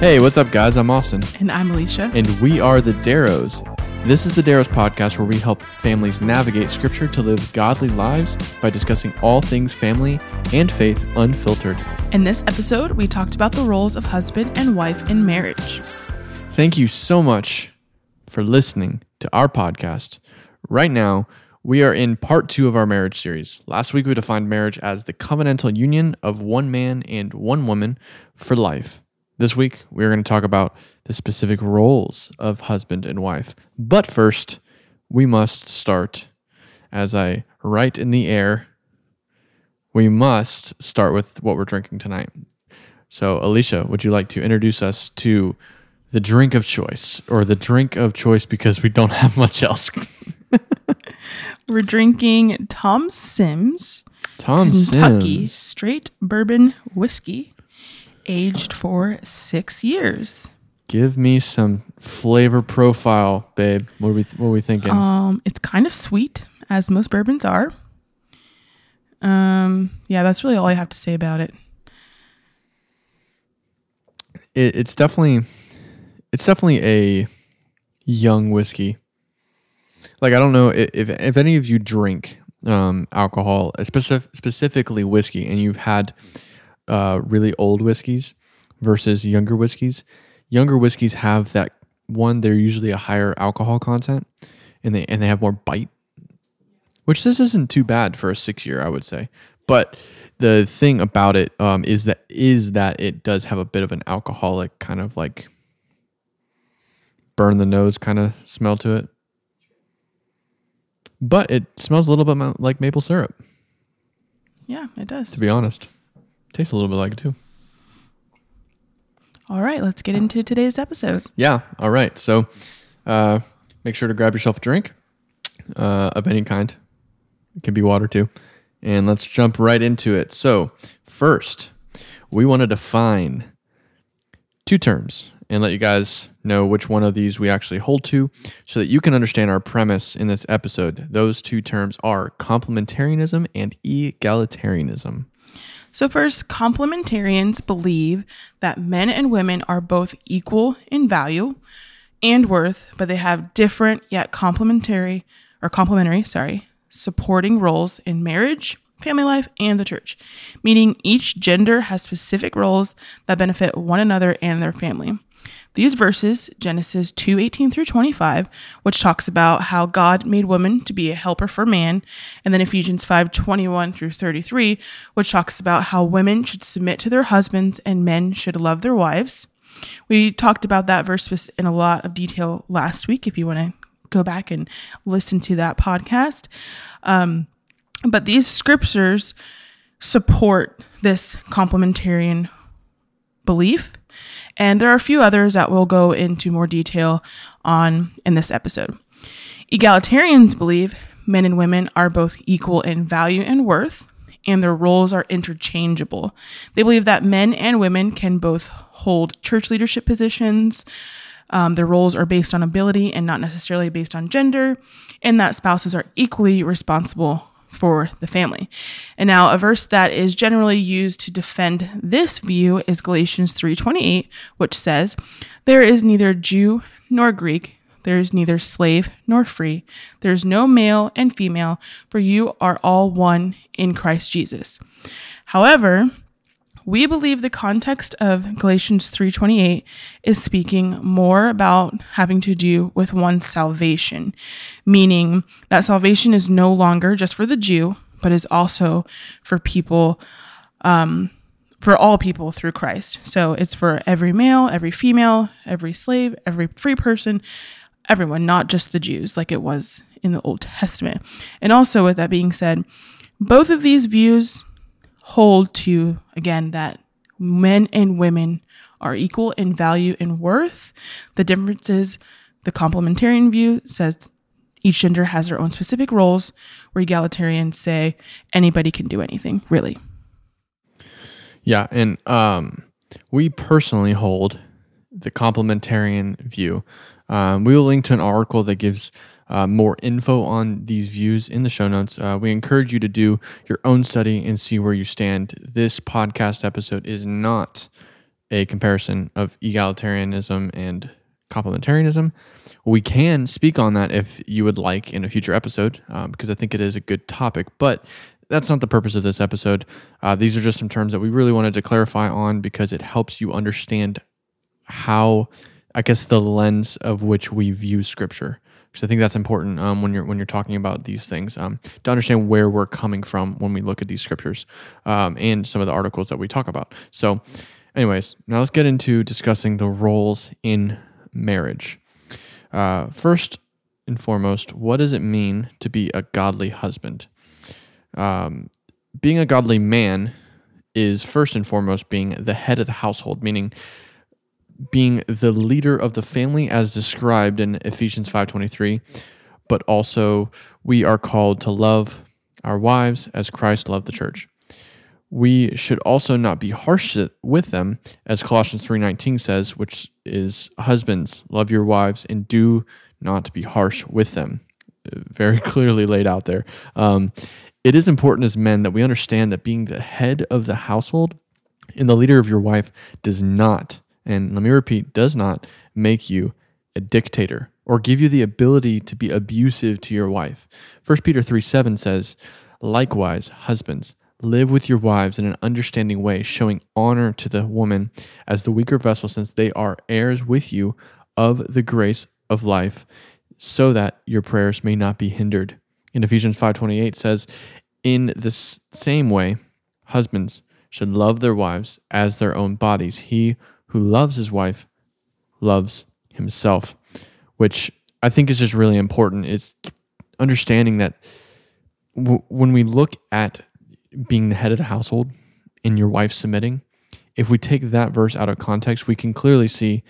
Hey, what's up, guys? I'm Austin, And I'm Alicia. and we are the Darrows. This is the Darrows podcast where we help families navigate scripture to live godly lives by discussing all things family and faith unfiltered. In this episode, we talked about the roles of husband and wife in marriage. Thank you so much for listening to our podcast. Right now, we are in part two of our marriage series. Last week, we defined marriage as the covenantal union of one man and one woman for life. This week, we are going to talk about the specific roles of husband and wife. But first, we must start, as I write in the air, we must start with what we're drinking tonight. So, Alicia, would you like to introduce us to the drink of choice or the drink of choice because we don't have much else? We're drinking Tom Sims Tom Kentucky Sims. straight bourbon whiskey, aged for six years. Give me some flavor profile, babe. What are we what are we thinking? Um, it's kind of sweet, as most bourbons are. Um, yeah, that's really all I have to say about it. it, it's definitely it's definitely a young whiskey. Like I don't know i- if if any of you drink um, alcohol, specific, specifically whiskey, and you've had uh, really old whiskeys versus younger whiskeys. Younger whiskeys have that one; they're usually a higher alcohol content, and they and they have more bite. Which this isn't too bad for a six year, I would say. But the thing about it um, is that is that it does have a bit of an alcoholic kind of like burn the nose kind of smell to it. But it smells a little bit like maple syrup, Yeah, it does. to be honest. Tastes a little bit like it too. All right, let's get into today's episode. Yeah. All right. So uh, make sure to grab yourself a drink uh, of any kind. It can be water too. And let's jump right into it. So, first, we want to define two terms and let you guys know which one of these we actually hold to so that you can understand our premise in this episode. Those two terms are complementarianism and egalitarianism. So, first, complementarians believe that men and women are both equal in value and worth, but they have different yet complementary or complementary, sorry, supporting roles in marriage, family life, and the church, meaning each gender has specific roles that benefit one another and their family. These verses, Genesis 2 18 through 25, which talks about how God made woman to be a helper for man, and then Ephesians 5 21 through 33, which talks about how women should submit to their husbands and men should love their wives. We talked about that verse in a lot of detail last week if you want to go back and listen to that podcast. Um, but these scriptures support this complementarian belief. And there are a few others that we'll go into more detail on in this episode. Egalitarians believe men and women are both equal in value and worth, and their roles are interchangeable. They believe that men and women can both hold church leadership positions. Um, their roles are based on ability and not necessarily based on gender, and that spouses are equally responsible for the family. And now a verse that is generally used to defend this view is Galatians 3:28, which says, "There is neither Jew nor Greek, there is neither slave nor free, there is no male and female, for you are all one in Christ Jesus." However, we believe the context of Galatians 3:28 is speaking more about having to do with one's salvation, meaning that salvation is no longer just for the Jew, but is also for people um, for all people through Christ. So it's for every male, every female, every slave, every free person, everyone, not just the Jews like it was in the Old Testament. And also with that being said, both of these views hold to again that men and women are equal in value and worth. The difference is the complementarian view says each gender has their own specific roles, where egalitarians say anybody can do anything, really. Yeah, and um, we personally hold the complementarian view. Um, we will link to an article that gives uh, more info on these views in the show notes. Uh, we encourage you to do your own study and see where you stand. This podcast episode is not a comparison of egalitarianism and complementarianism. We can speak on that if you would like in a future episode, um, because I think it is a good topic. But that's not the purpose of this episode. Uh, these are just some terms that we really wanted to clarify on because it helps you understand how, I guess, the lens of which we view Scripture. Because I think that's important um, when you're when you're talking about these things um, to understand where we're coming from when we look at these scriptures um, and some of the articles that we talk about. So, anyways, now let's get into discussing the roles in marriage. Uh, first and foremost, what does it mean to be a godly husband? Um, being a godly man is first and foremost being the head of the household, meaning being the leader of the family as described in Ephesians 5:23, but also we are called to love our wives as Christ loved the church. We should also not be harsh with them as Colossians 3:19 says, which is husbands, love your wives and do not be harsh with them. Very clearly laid out there. Um, it is important as men that we understand that being the head of the household and the leader of your wife does not, and let me repeat, does not make you a dictator or give you the ability to be abusive to your wife. 1 Peter 3 7 says, Likewise, husbands, live with your wives in an understanding way, showing honor to the woman as the weaker vessel, since they are heirs with you of the grace of life, so that your prayers may not be hindered in Ephesians 5:28 says, "In the same way, husbands should love their wives as their own bodies. He who loves his wife loves himself." Which I think is just really important. It's understanding that w- when we look at being the head of the household and your wife submitting, if we take that verse out of context, we can clearly see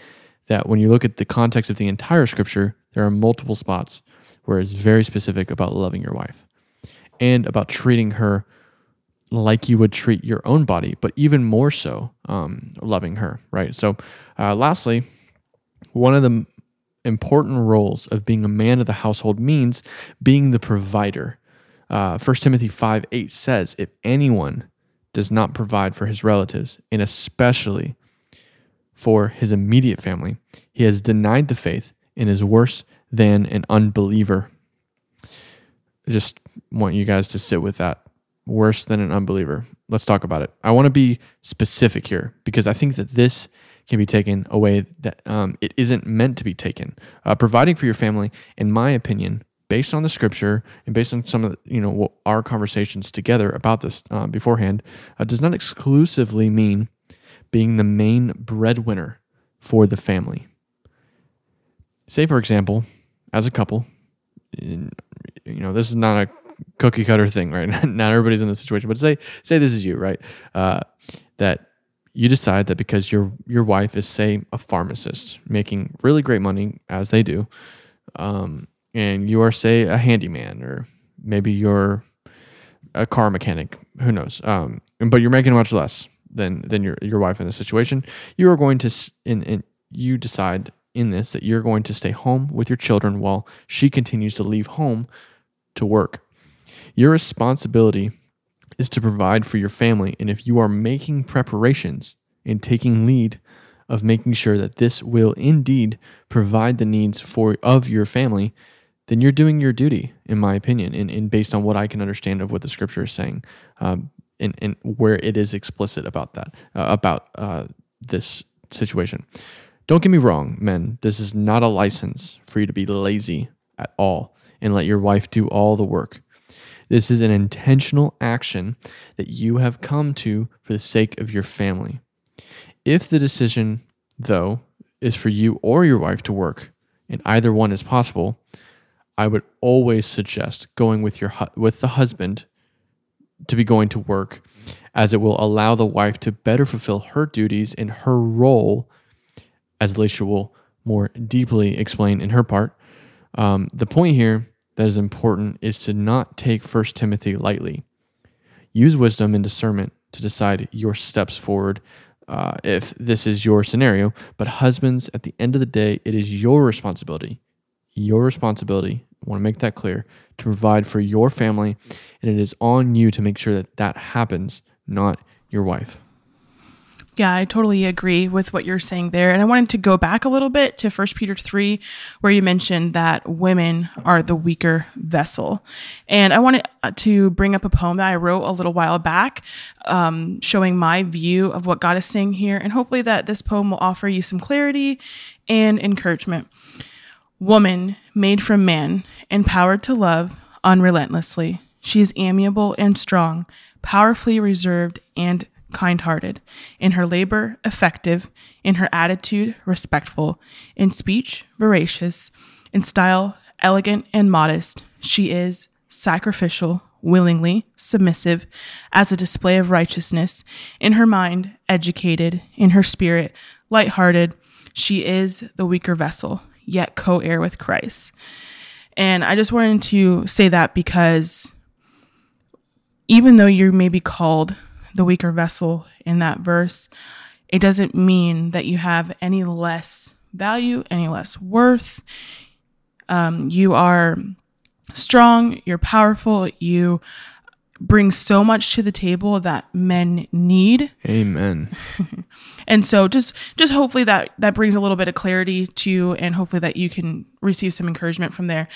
that when you look at the context of the entire scripture, there are multiple spots where it's very specific about loving your wife and about treating her like you would treat your own body, but even more so, um, loving her, right? So, uh, lastly, one of the important roles of being a man of the household means being the provider. Uh, 1 Timothy 5 8 says, If anyone does not provide for his relatives, and especially for his immediate family, he has denied the faith and is worse than an unbeliever. I just want you guys to sit with that. Worse than an unbeliever. Let's talk about it. I want to be specific here because I think that this can be taken away that um, it isn't meant to be taken. Uh, providing for your family, in my opinion, based on the scripture and based on some of the, you know our conversations together about this uh, beforehand, uh, does not exclusively mean being the main breadwinner for the family. Say, for example, as a couple, you know, this is not a cookie cutter thing, right? not everybody's in this situation, but say say this is you, right? Uh, that you decide that because your your wife is say a pharmacist making really great money as they do, um, and you are say a handyman or maybe you're a car mechanic, who knows? Um, but you're making much less than than your your wife in this situation. You are going to in you decide in this that you're going to stay home with your children while she continues to leave home to work. Your responsibility is to provide for your family. And if you are making preparations and taking lead of making sure that this will indeed provide the needs for of your family, then you're doing your duty, in my opinion, and, and based on what I can understand of what the scripture is saying, um, and, and where it is explicit about that, uh, about uh, this situation. Don't get me wrong, men. This is not a license for you to be lazy at all and let your wife do all the work. This is an intentional action that you have come to for the sake of your family. If the decision, though, is for you or your wife to work, and either one is possible, I would always suggest going with your with the husband to be going to work as it will allow the wife to better fulfill her duties and her role as Alicia will more deeply explain in her part. Um, the point here that is important is to not take First Timothy lightly. Use wisdom and discernment to decide your steps forward uh, if this is your scenario. But husbands, at the end of the day, it is your responsibility, your responsibility. I want to make that clear to provide for your family, and it is on you to make sure that that happens, not your wife. Yeah, I totally agree with what you're saying there. And I wanted to go back a little bit to 1 Peter 3, where you mentioned that women are the weaker vessel. And I wanted uh, to bring up a poem that I wrote a little while back, um, showing my view of what God is saying here. And hopefully, that this poem will offer you some clarity and encouragement. Woman made from man, empowered to love unrelentlessly. She is amiable and strong, powerfully reserved and kind hearted, in her labor, effective, in her attitude, respectful, in speech, veracious, in style, elegant and modest. She is sacrificial, willingly, submissive, as a display of righteousness, in her mind, educated, in her spirit, light hearted. She is the weaker vessel, yet co heir with Christ. And I just wanted to say that because even though you may be called the weaker vessel in that verse, it doesn't mean that you have any less value, any less worth. Um, you are strong, you're powerful, you bring so much to the table that men need. Amen. and so just just hopefully that that brings a little bit of clarity to you and hopefully that you can receive some encouragement from there.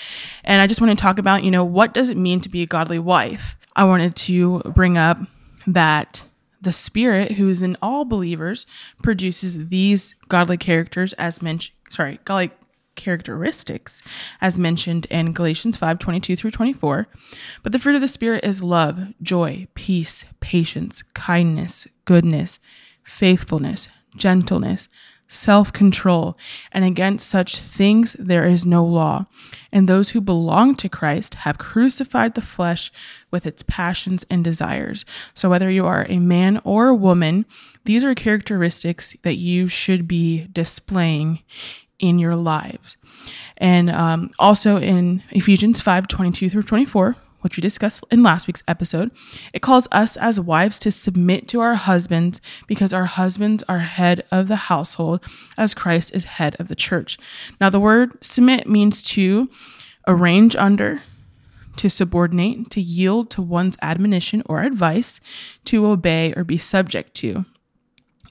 And I just want to talk about, you know, what does it mean to be a godly wife? I wanted to bring up that the Spirit, who is in all believers, produces these godly characters as mentioned. Sorry, godly characteristics as mentioned in Galatians 5 22 through 24. But the fruit of the Spirit is love, joy, peace, patience, kindness, goodness, faithfulness, gentleness, self control, and against such things there is no law. And those who belong to Christ have crucified the flesh with its passions and desires. So, whether you are a man or a woman, these are characteristics that you should be displaying in your lives. And um, also in Ephesians 5 22 through 24, which we discussed in last week's episode, it calls us as wives to submit to our husbands because our husbands are head of the household as Christ is head of the church. Now, the word submit means to arrange under, to subordinate, to yield to one's admonition or advice, to obey or be subject to.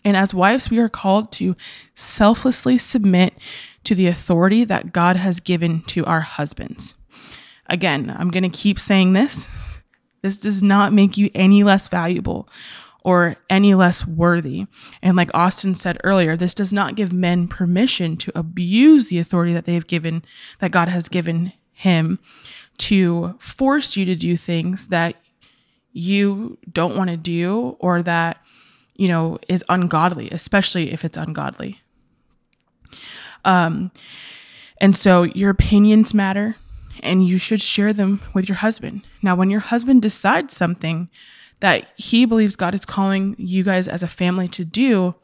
And as wives, we are called to selflessly submit to the authority that God has given to our husbands. Again, I'm going to keep saying this. This does not make you any less valuable or any less worthy. And like Austin said earlier, this does not give men permission to abuse the authority that they have given, that God has given him to force you to do things that you don't want to do or that, you know, is ungodly, especially if it's ungodly. Um, and so your opinions matter and you should share them with your husband. Now, when your husband decides something that he believes God is calling you guys as a family to do,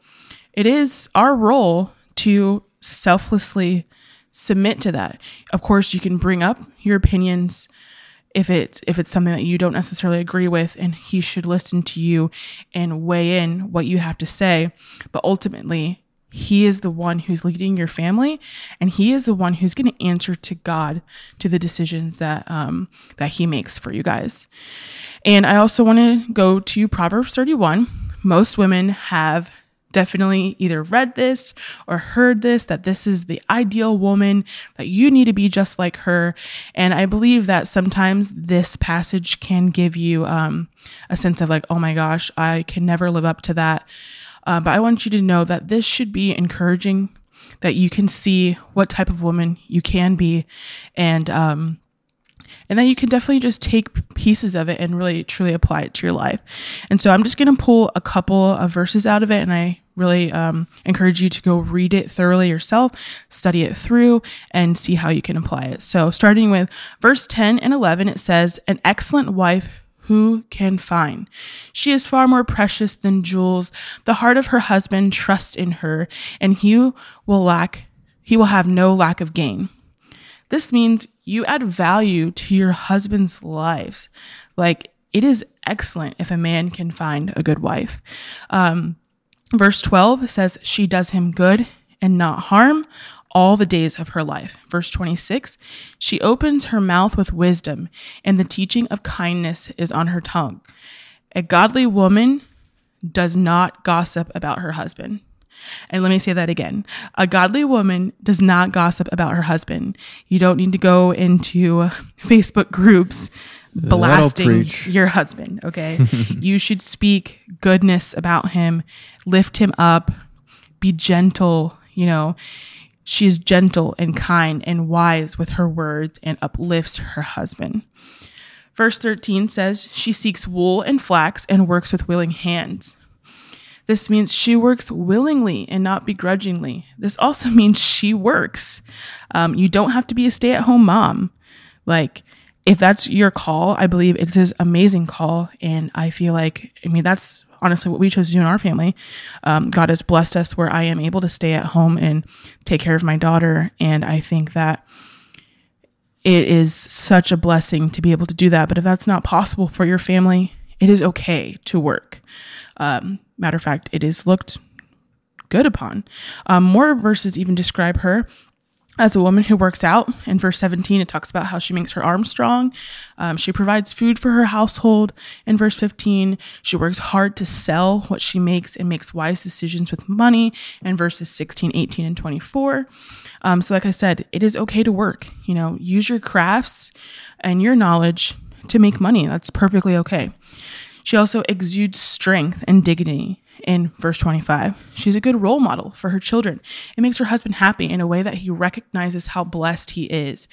it is our role to selflessly submit to that. Of course, you can bring up your opinions if it's if it's something that you don't necessarily agree with and he should listen to you and weigh in what you have to say, but ultimately he is the one who's leading your family, and He is the one who's going to answer to God to the decisions that um, that He makes for you guys. And I also want to go to Proverbs 31. Most women have definitely either read this or heard this that this is the ideal woman that you need to be just like her and i believe that sometimes this passage can give you um, a sense of like oh my gosh i can never live up to that uh, but I want you to know that this should be encouraging, that you can see what type of woman you can be, and um, and then you can definitely just take pieces of it and really truly apply it to your life. And so I'm just going to pull a couple of verses out of it, and I really um, encourage you to go read it thoroughly yourself, study it through, and see how you can apply it. So starting with verse 10 and 11, it says, "An excellent wife." Who can find? She is far more precious than jewels. The heart of her husband trusts in her, and he will lack, he will have no lack of gain. This means you add value to your husband's life. Like it is excellent if a man can find a good wife. Um, verse 12 says, She does him good and not harm all the days of her life. Verse 26 She opens her mouth with wisdom, and the teaching of kindness is on her tongue. A godly woman does not gossip about her husband. And let me say that again. A godly woman does not gossip about her husband. You don't need to go into Facebook groups blasting your husband, okay? you should speak goodness about him, lift him up, be gentle, you know. She is gentle and kind and wise with her words and uplifts her husband. Verse 13 says, She seeks wool and flax and works with willing hands. This means she works willingly and not begrudgingly. This also means she works. Um, you don't have to be a stay at home mom. Like, if that's your call, I believe it is amazing call. And I feel like, I mean, that's honestly what we chose to do in our family. Um, God has blessed us where I am able to stay at home and take care of my daughter. And I think that it is such a blessing to be able to do that. But if that's not possible for your family, it is okay to work. Um, matter of fact, it is looked good upon. Um, more verses even describe her as a woman who works out. In verse 17, it talks about how she makes her arms strong. Um, she provides food for her household. In verse 15, she works hard to sell what she makes and makes wise decisions with money. In verses 16, 18, and 24. Um, so, like I said, it is okay to work. You know, use your crafts and your knowledge to make money. That's perfectly okay. She also exudes strength and dignity in verse 25. She's a good role model for her children. It makes her husband happy in a way that he recognizes how blessed he is.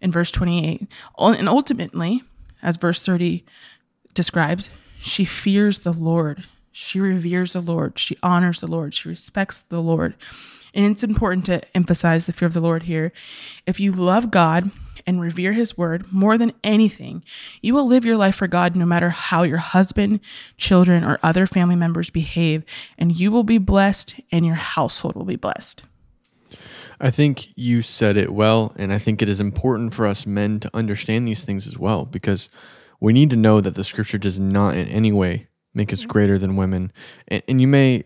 In verse 28, and ultimately, as verse 30 describes, she fears the Lord. She reveres the Lord. She honors the Lord. She respects the Lord. And it's important to emphasize the fear of the Lord here. If you love God and revere his word more than anything, you will live your life for God no matter how your husband, children, or other family members behave, and you will be blessed and your household will be blessed. I think you said it well, and I think it is important for us men to understand these things as well because we need to know that the scripture does not in any way make us greater than women. And, and you may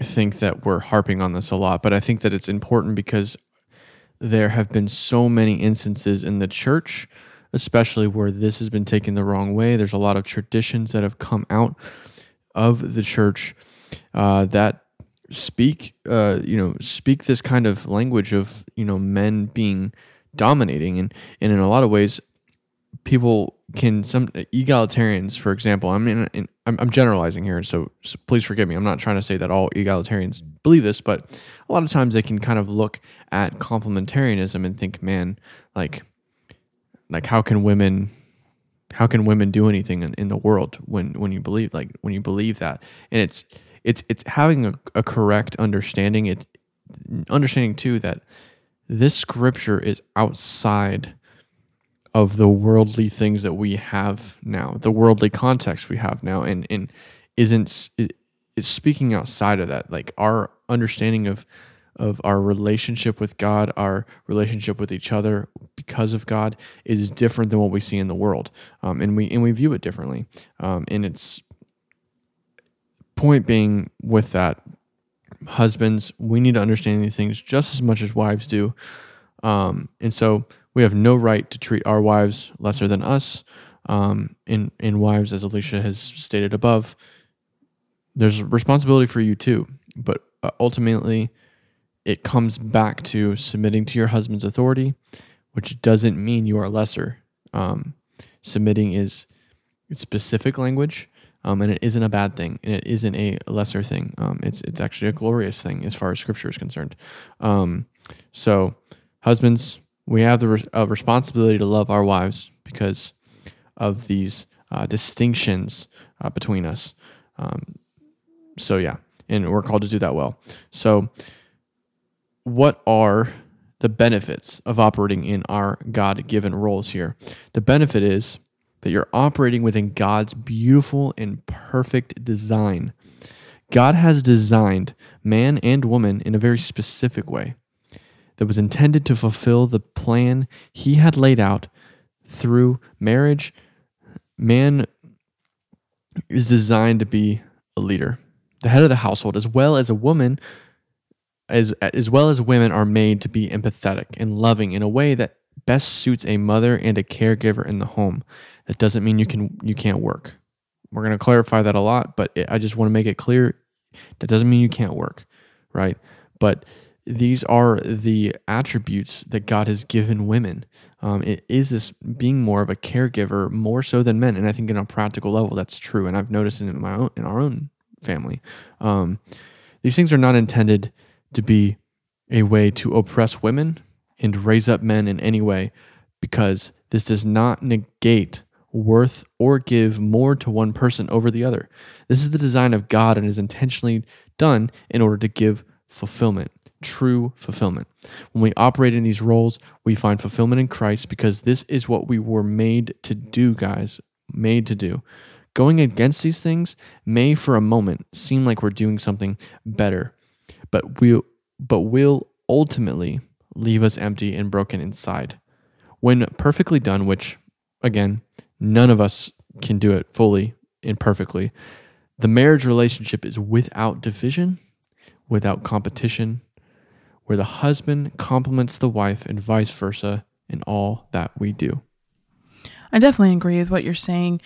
think that we're harping on this a lot, but I think that it's important because there have been so many instances in the church, especially where this has been taken the wrong way. There's a lot of traditions that have come out of the church uh, that speak, uh, you know, speak this kind of language of you know men being dominating, and and in a lot of ways, people can some egalitarians, for example. I mean, I'm, I'm generalizing here, so, so, please forgive me. I'm not trying to say that all egalitarians believe this, but a lot of times they can kind of look at complementarianism and think, man, like, like how can women, how can women do anything in, in the world when when you believe like when you believe that, and it's it's it's having a, a correct understanding. It understanding too that this scripture is outside of the worldly things that we have now, the worldly context we have now, and and isn't is speaking outside of that. Like our understanding of of our relationship with God, our relationship with each other because of God is different than what we see in the world, um, and we and we view it differently. Um, and it's point being with that, husbands, we need to understand these things just as much as wives do, um, and so we have no right to treat our wives lesser than us. Um, in in wives, as Alicia has stated above, there's responsibility for you too. But uh, ultimately, it comes back to submitting to your husband's authority, which doesn't mean you are lesser. Um, submitting is specific language, um, and it isn't a bad thing, and it isn't a lesser thing. Um, it's it's actually a glorious thing as far as Scripture is concerned. Um, so, husbands, we have the re- uh, responsibility to love our wives because of these uh, distinctions uh, between us. Um, so, yeah, and we're called to do that well. So, what are the benefits of operating in our God given roles here? The benefit is that you're operating within God's beautiful and perfect design. God has designed man and woman in a very specific way that was intended to fulfill the plan he had laid out through marriage. Man is designed to be a leader, the head of the household, as well as a woman, as, as well as women are made to be empathetic and loving in a way that best suits a mother and a caregiver in the home. That doesn't mean you can you can't work. we're going to clarify that a lot, but I just want to make it clear that doesn't mean you can't work, right? But these are the attributes that God has given women. Um, it is this being more of a caregiver, more so than men, and I think in a practical level that's true. And I've noticed it in my own in our own family. Um, these things are not intended to be a way to oppress women and raise up men in any way, because this does not negate worth or give more to one person over the other. This is the design of God and is intentionally done in order to give fulfillment true fulfillment. When we operate in these roles, we find fulfillment in Christ because this is what we were made to do, guys. Made to do. Going against these things may for a moment seem like we're doing something better, but we but will ultimately leave us empty and broken inside. When perfectly done, which again, none of us can do it fully and perfectly, the marriage relationship is without division, without competition, where the husband complements the wife and vice versa in all that we do. I definitely agree with what you're saying.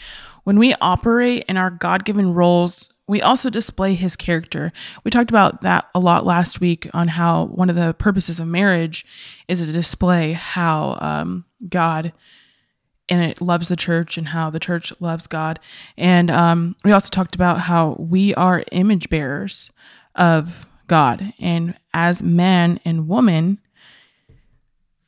When we operate in our God given roles, we also display his character. We talked about that a lot last week on how one of the purposes of marriage is to display how um, God and it loves the church and how the church loves God. And um, we also talked about how we are image bearers of God. And as man and woman,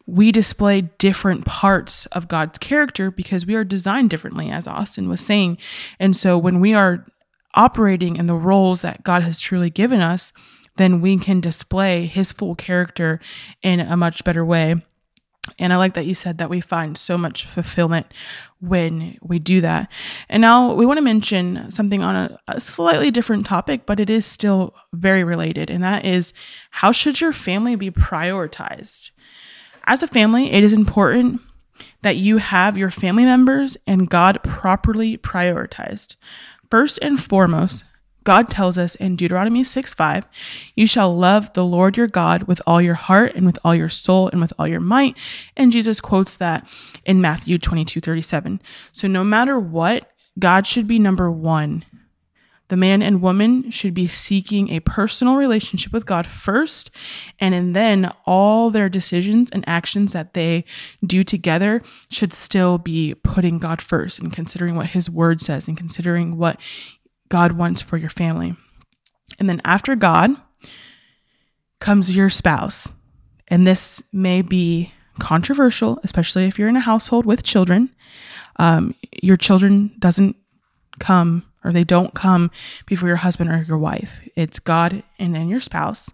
we display different parts of God's character because we are designed differently, as Austin was saying. And so when we are operating in the roles that God has truly given us, then we can display his full character in a much better way. And I like that you said that we find so much fulfillment when we do that. And now we want to mention something on a, a, slightly different topic, but it is still very related. And that is how should your family be prioritized? As a family, it is important that you have your family members and God properly prioritized. First and foremost, God tells us in Deuteronomy 6 5, you shall love the Lord your God with all your heart and with all your soul and with all your might. And Jesus quotes that in Matthew 22 37. So no matter what, God should be number one. The man and woman should be seeking a personal relationship with God first, and then all their decisions and actions that they do together should still be putting God first and considering what His Word says and considering what God wants for your family. And then after God comes your spouse. And this may be controversial, especially if you're in a household with children. Um, your children doesn't come or they don't come before your husband or your wife. It's God and then your spouse.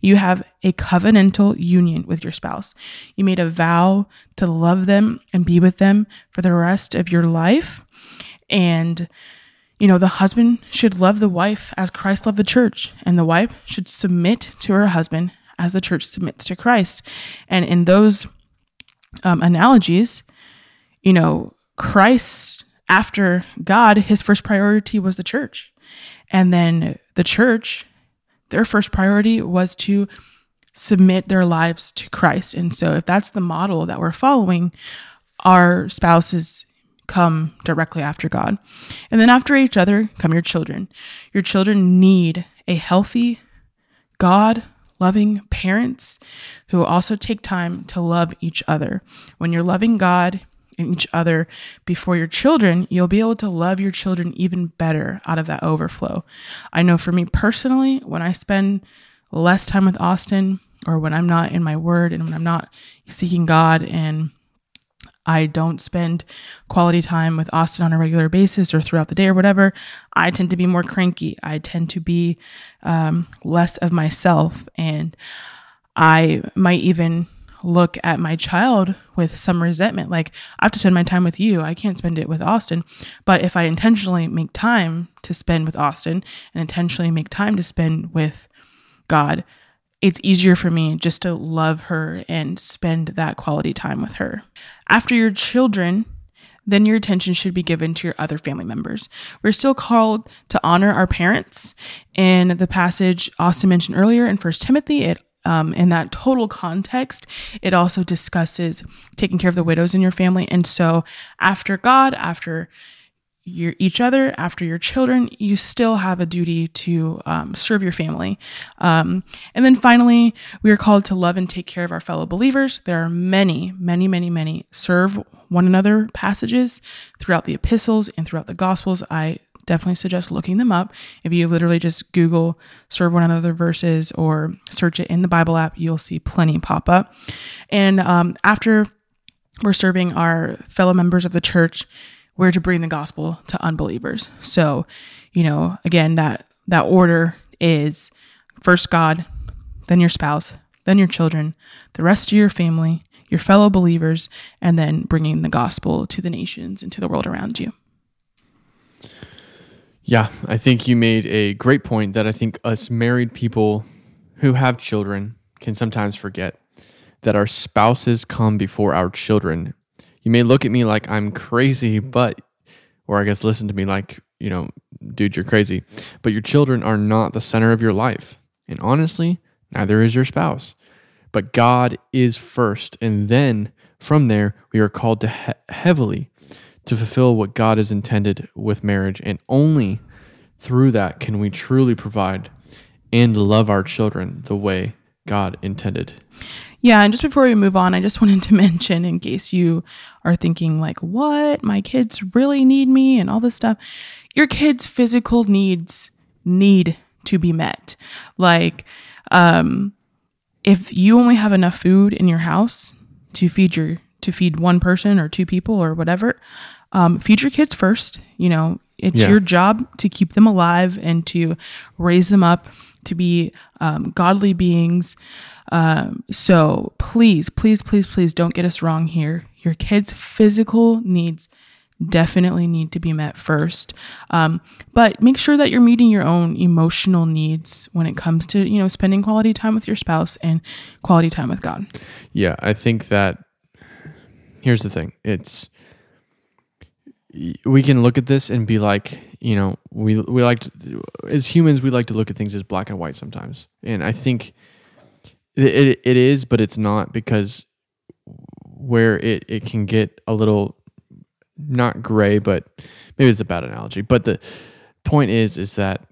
You have a covenantal union with your spouse. You made a vow to love them and be with them for the rest of your life. And you know, the husband should love the wife as Christ loved the church, and the wife should submit to her husband as the church submits to Christ. And in those um, analogies, you know, Christ, after God, his first priority was the church. And then the church, their first priority was to submit their lives to Christ. And so, if that's the model that we're following, our spouses come directly after God. And then after each other come your children. Your children need a healthy, God loving parents who also take time to love each other. When you're loving God and each other before your children, you'll be able to love your children even better out of that overflow. I know for me personally, when I spend less time with Austin, or when I'm not in my word and when I'm not seeking God and I don't spend quality time with Austin on a regular basis or throughout the day or whatever, I tend to be more cranky. I tend to be um, less of myself. And I might even look at my child with some resentment. Like, I have to spend my time with you. I can't spend it with Austin. But if I intentionally make time to spend with Austin and intentionally make time to spend with God, it's easier for me just to love her and spend that quality time with her. After your children, then your attention should be given to your other family members. We're still called to honor our parents. In the passage Austin mentioned earlier in First Timothy, it um, in that total context, it also discusses taking care of the widows in your family. And so, after God, after your each other, after your children, you still have a duty to um, serve your family. Um, and then finally, we are called to love and take care of our fellow believers. There are many, many, many, many serve one another passages throughout the epistles and throughout the gospels. I definitely suggest looking them up. If you literally just Google serve one another verses or search it in the Bible app, you'll see plenty pop up. And um, after we're serving our fellow members of the church, we're to bring the gospel to unbelievers. So, you know, again, that that order is first God, then your spouse, then your children, the rest of your family, your fellow believers, and then bringing the gospel to the nations and to the world around you. Yeah, I think you made a great point that I think us married people who have children can sometimes forget that our spouses come before our children you may look at me like I'm crazy, but, or I guess listen to me like, you know, dude, you're crazy. But your children are not the center of your life. And honestly, neither is your spouse. But God is first. And then from there, we are called to he- heavily to fulfill what God has intended with marriage. And only through that can we truly provide and love our children the way God intended. Yeah, and just before we move on, I just wanted to mention in case you are thinking like, "What? My kids really need me?" and all this stuff. Your kids' physical needs need to be met. Like um if you only have enough food in your house to feed your to feed one person or two people or whatever, um, feed your kids first. You know, it's yeah. your job to keep them alive and to raise them up to be um, godly beings. Um, so please, please, please, please don't get us wrong here. Your kids' physical needs definitely need to be met first. Um, but make sure that you're meeting your own emotional needs when it comes to, you know, spending quality time with your spouse and quality time with God. Yeah, I think that here's the thing. It's we can look at this and be like, you know, we we like to, as humans we like to look at things as black and white sometimes. And I think it, it is, but it's not because where it, it can get a little not gray, but maybe it's a bad analogy. But the point is, is that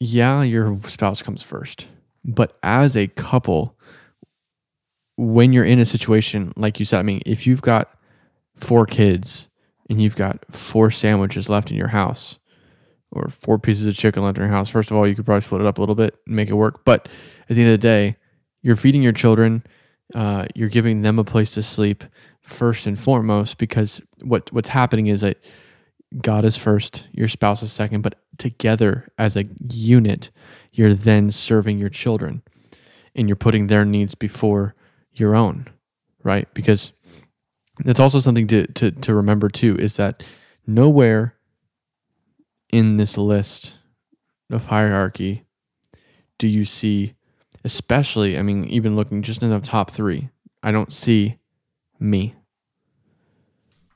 yeah, your spouse comes first, but as a couple, when you're in a situation like you said, I mean, if you've got four kids and you've got four sandwiches left in your house, or four pieces of chicken left in your house, first of all, you could probably split it up a little bit and make it work. But at the end of the day, you're feeding your children, uh, you're giving them a place to sleep first and foremost, because what what's happening is that God is first, your spouse is second, but together as a unit, you're then serving your children, and you're putting their needs before your own, right? Because that's also something to to to remember too is that nowhere in this list of hierarchy do you see, especially, I mean, even looking just in the top three, I don't see me.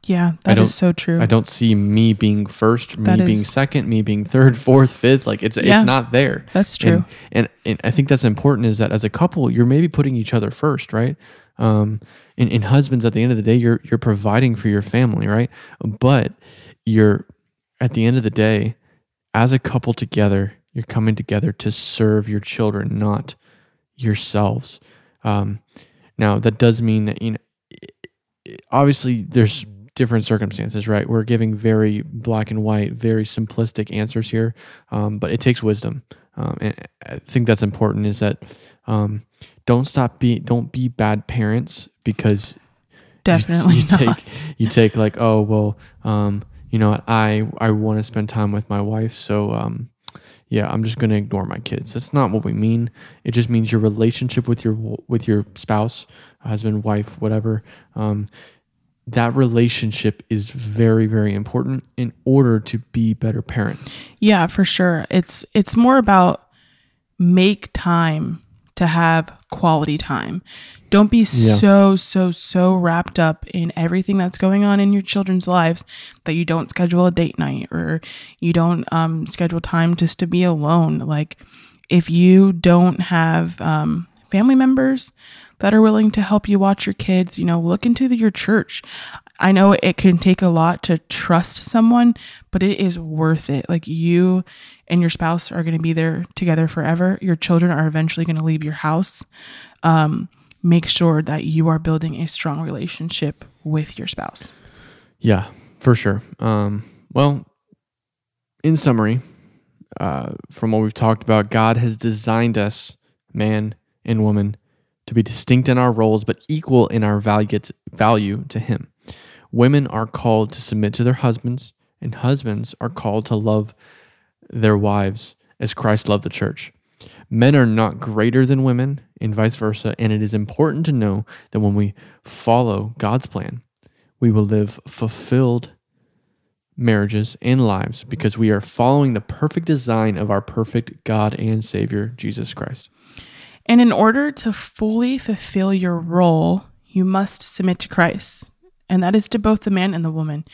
Yeah, that is so true. I don't see me being first, that me is, being second, me being third, fourth, fifth. Like it's yeah, it's not there. That's true. And, and, and I think that's important is that as a couple, you're maybe putting each other first, right? Um, and, and husbands, at the end of the day, you're you're providing for your family, right? But you're at the end of the day, as a couple together, you're coming together to serve your children, not yourselves. Um, now, that does mean that, you know, obviously there's different circumstances, right? We're giving very black and white, very simplistic answers here, um, but it takes wisdom. Um, and I think that's important is that um, don't stop be don't be bad parents because definitely you, you take you take like oh well um, you know I I want to spend time with my wife, so um, yeah, I'm just gonna ignore my kids. That's not what we mean. It just means your relationship with your with your spouse, husband, wife, whatever. Um, that relationship is very very important in order to be better parents. Yeah, for sure. It's it's more about make time to have quality time. Don't be yeah. so, so, so wrapped up in everything that's going on in your children's lives that you don't schedule a date night or you don't um, schedule time just to be alone. Like, if you don't have um, family members that are willing to help you watch your kids. You know, look into the, your church. I know it can take a lot to trust someone, but it is worth it. Like you and your spouse are going to be there together forever. Your children are eventually going to leave your house. Um, make sure that you are building a strong relationship with your spouse. Yeah, for sure. Um, well, in summary, uh, from what we've talked about, God has designed us, man and woman, to be distinct in our roles but equal in our value to, value to Him. Women are called to submit to their husbands, and husbands are called to love their wives as Christ loved the church. Men are not greater than women, and vice versa. And it is important to know that when we follow God's plan, we will live fulfilled marriages and lives because we are following the perfect design of our perfect God and Savior, Jesus Christ. And in order to fully fulfill your role, you must submit to Christ. And that is to both the man and the woman.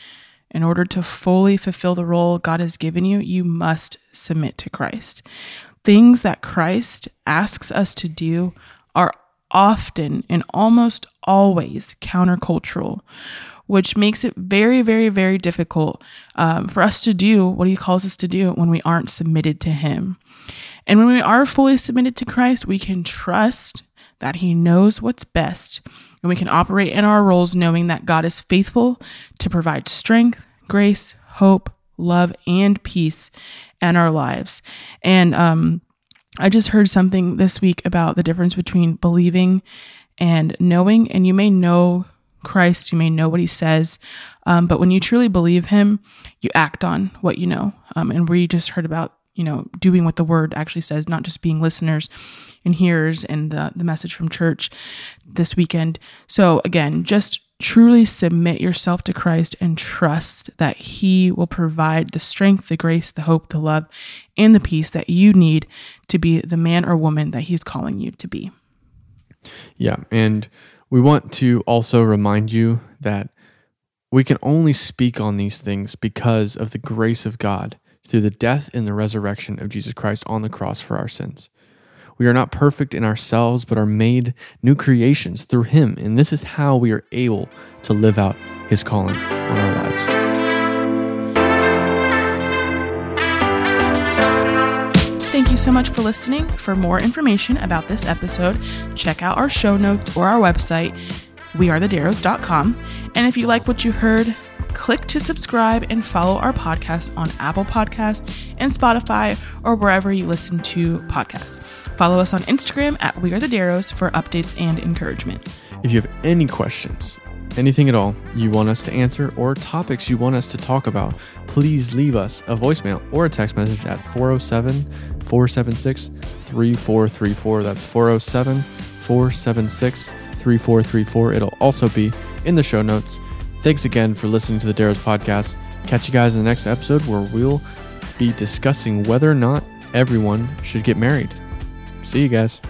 In order to fully fulfill the role God has given you, you must submit to Christ. Things that Christ asks us to do are often and almost always countercultural which makes it very, very, very difficult um, for us to do what he calls us to do when we aren't submitted to him. And when we are fully submitted to Christ, we can trust that he knows what's best and we can operate in our roles knowing that God is faithful to provide strength, grace, hope, love, and peace in our lives. And um, I just heard something this week about the difference between believing and knowing. And you may know Christ, you may know what he says, um, but when you truly believe him, you act on what you know. Um, and we just heard about, you know, doing what the word actually says, not just being listeners and hearers and the, the message from church this weekend. So again, just truly submit yourself to Christ and trust that He will provide the strength, the grace, the hope, the love, and the peace that you need to be the man or woman that He's calling you to be. Yeah. And we want to also remind you that we can only speak on these things because of the grace of God through the death and the resurrection of Jesus Christ on the cross for our sins. We are not perfect in ourselves, but are made new creations through Him. And this is how we are able to live out His calling on our lives. Thank you so much for listening. For more information about this episode, check out our show notes or our website, wearethedarrows.com. And if you like what you heard, click to subscribe and follow our podcast on Apple Podcast and Spotify or wherever you listen to podcasts. Follow us on Instagram at We Are The Darrows for updates and encouragement. If you have any questions, anything at all you want us to answer, or topics you want us to talk about, please leave us a voicemail or a text message at 407 476 3434. That's 407 476 3434. It'll also be in the show notes. Thanks again for listening to the Darrows podcast. Catch you guys in the next episode where we'll be discussing whether or not everyone should get married. See you guys.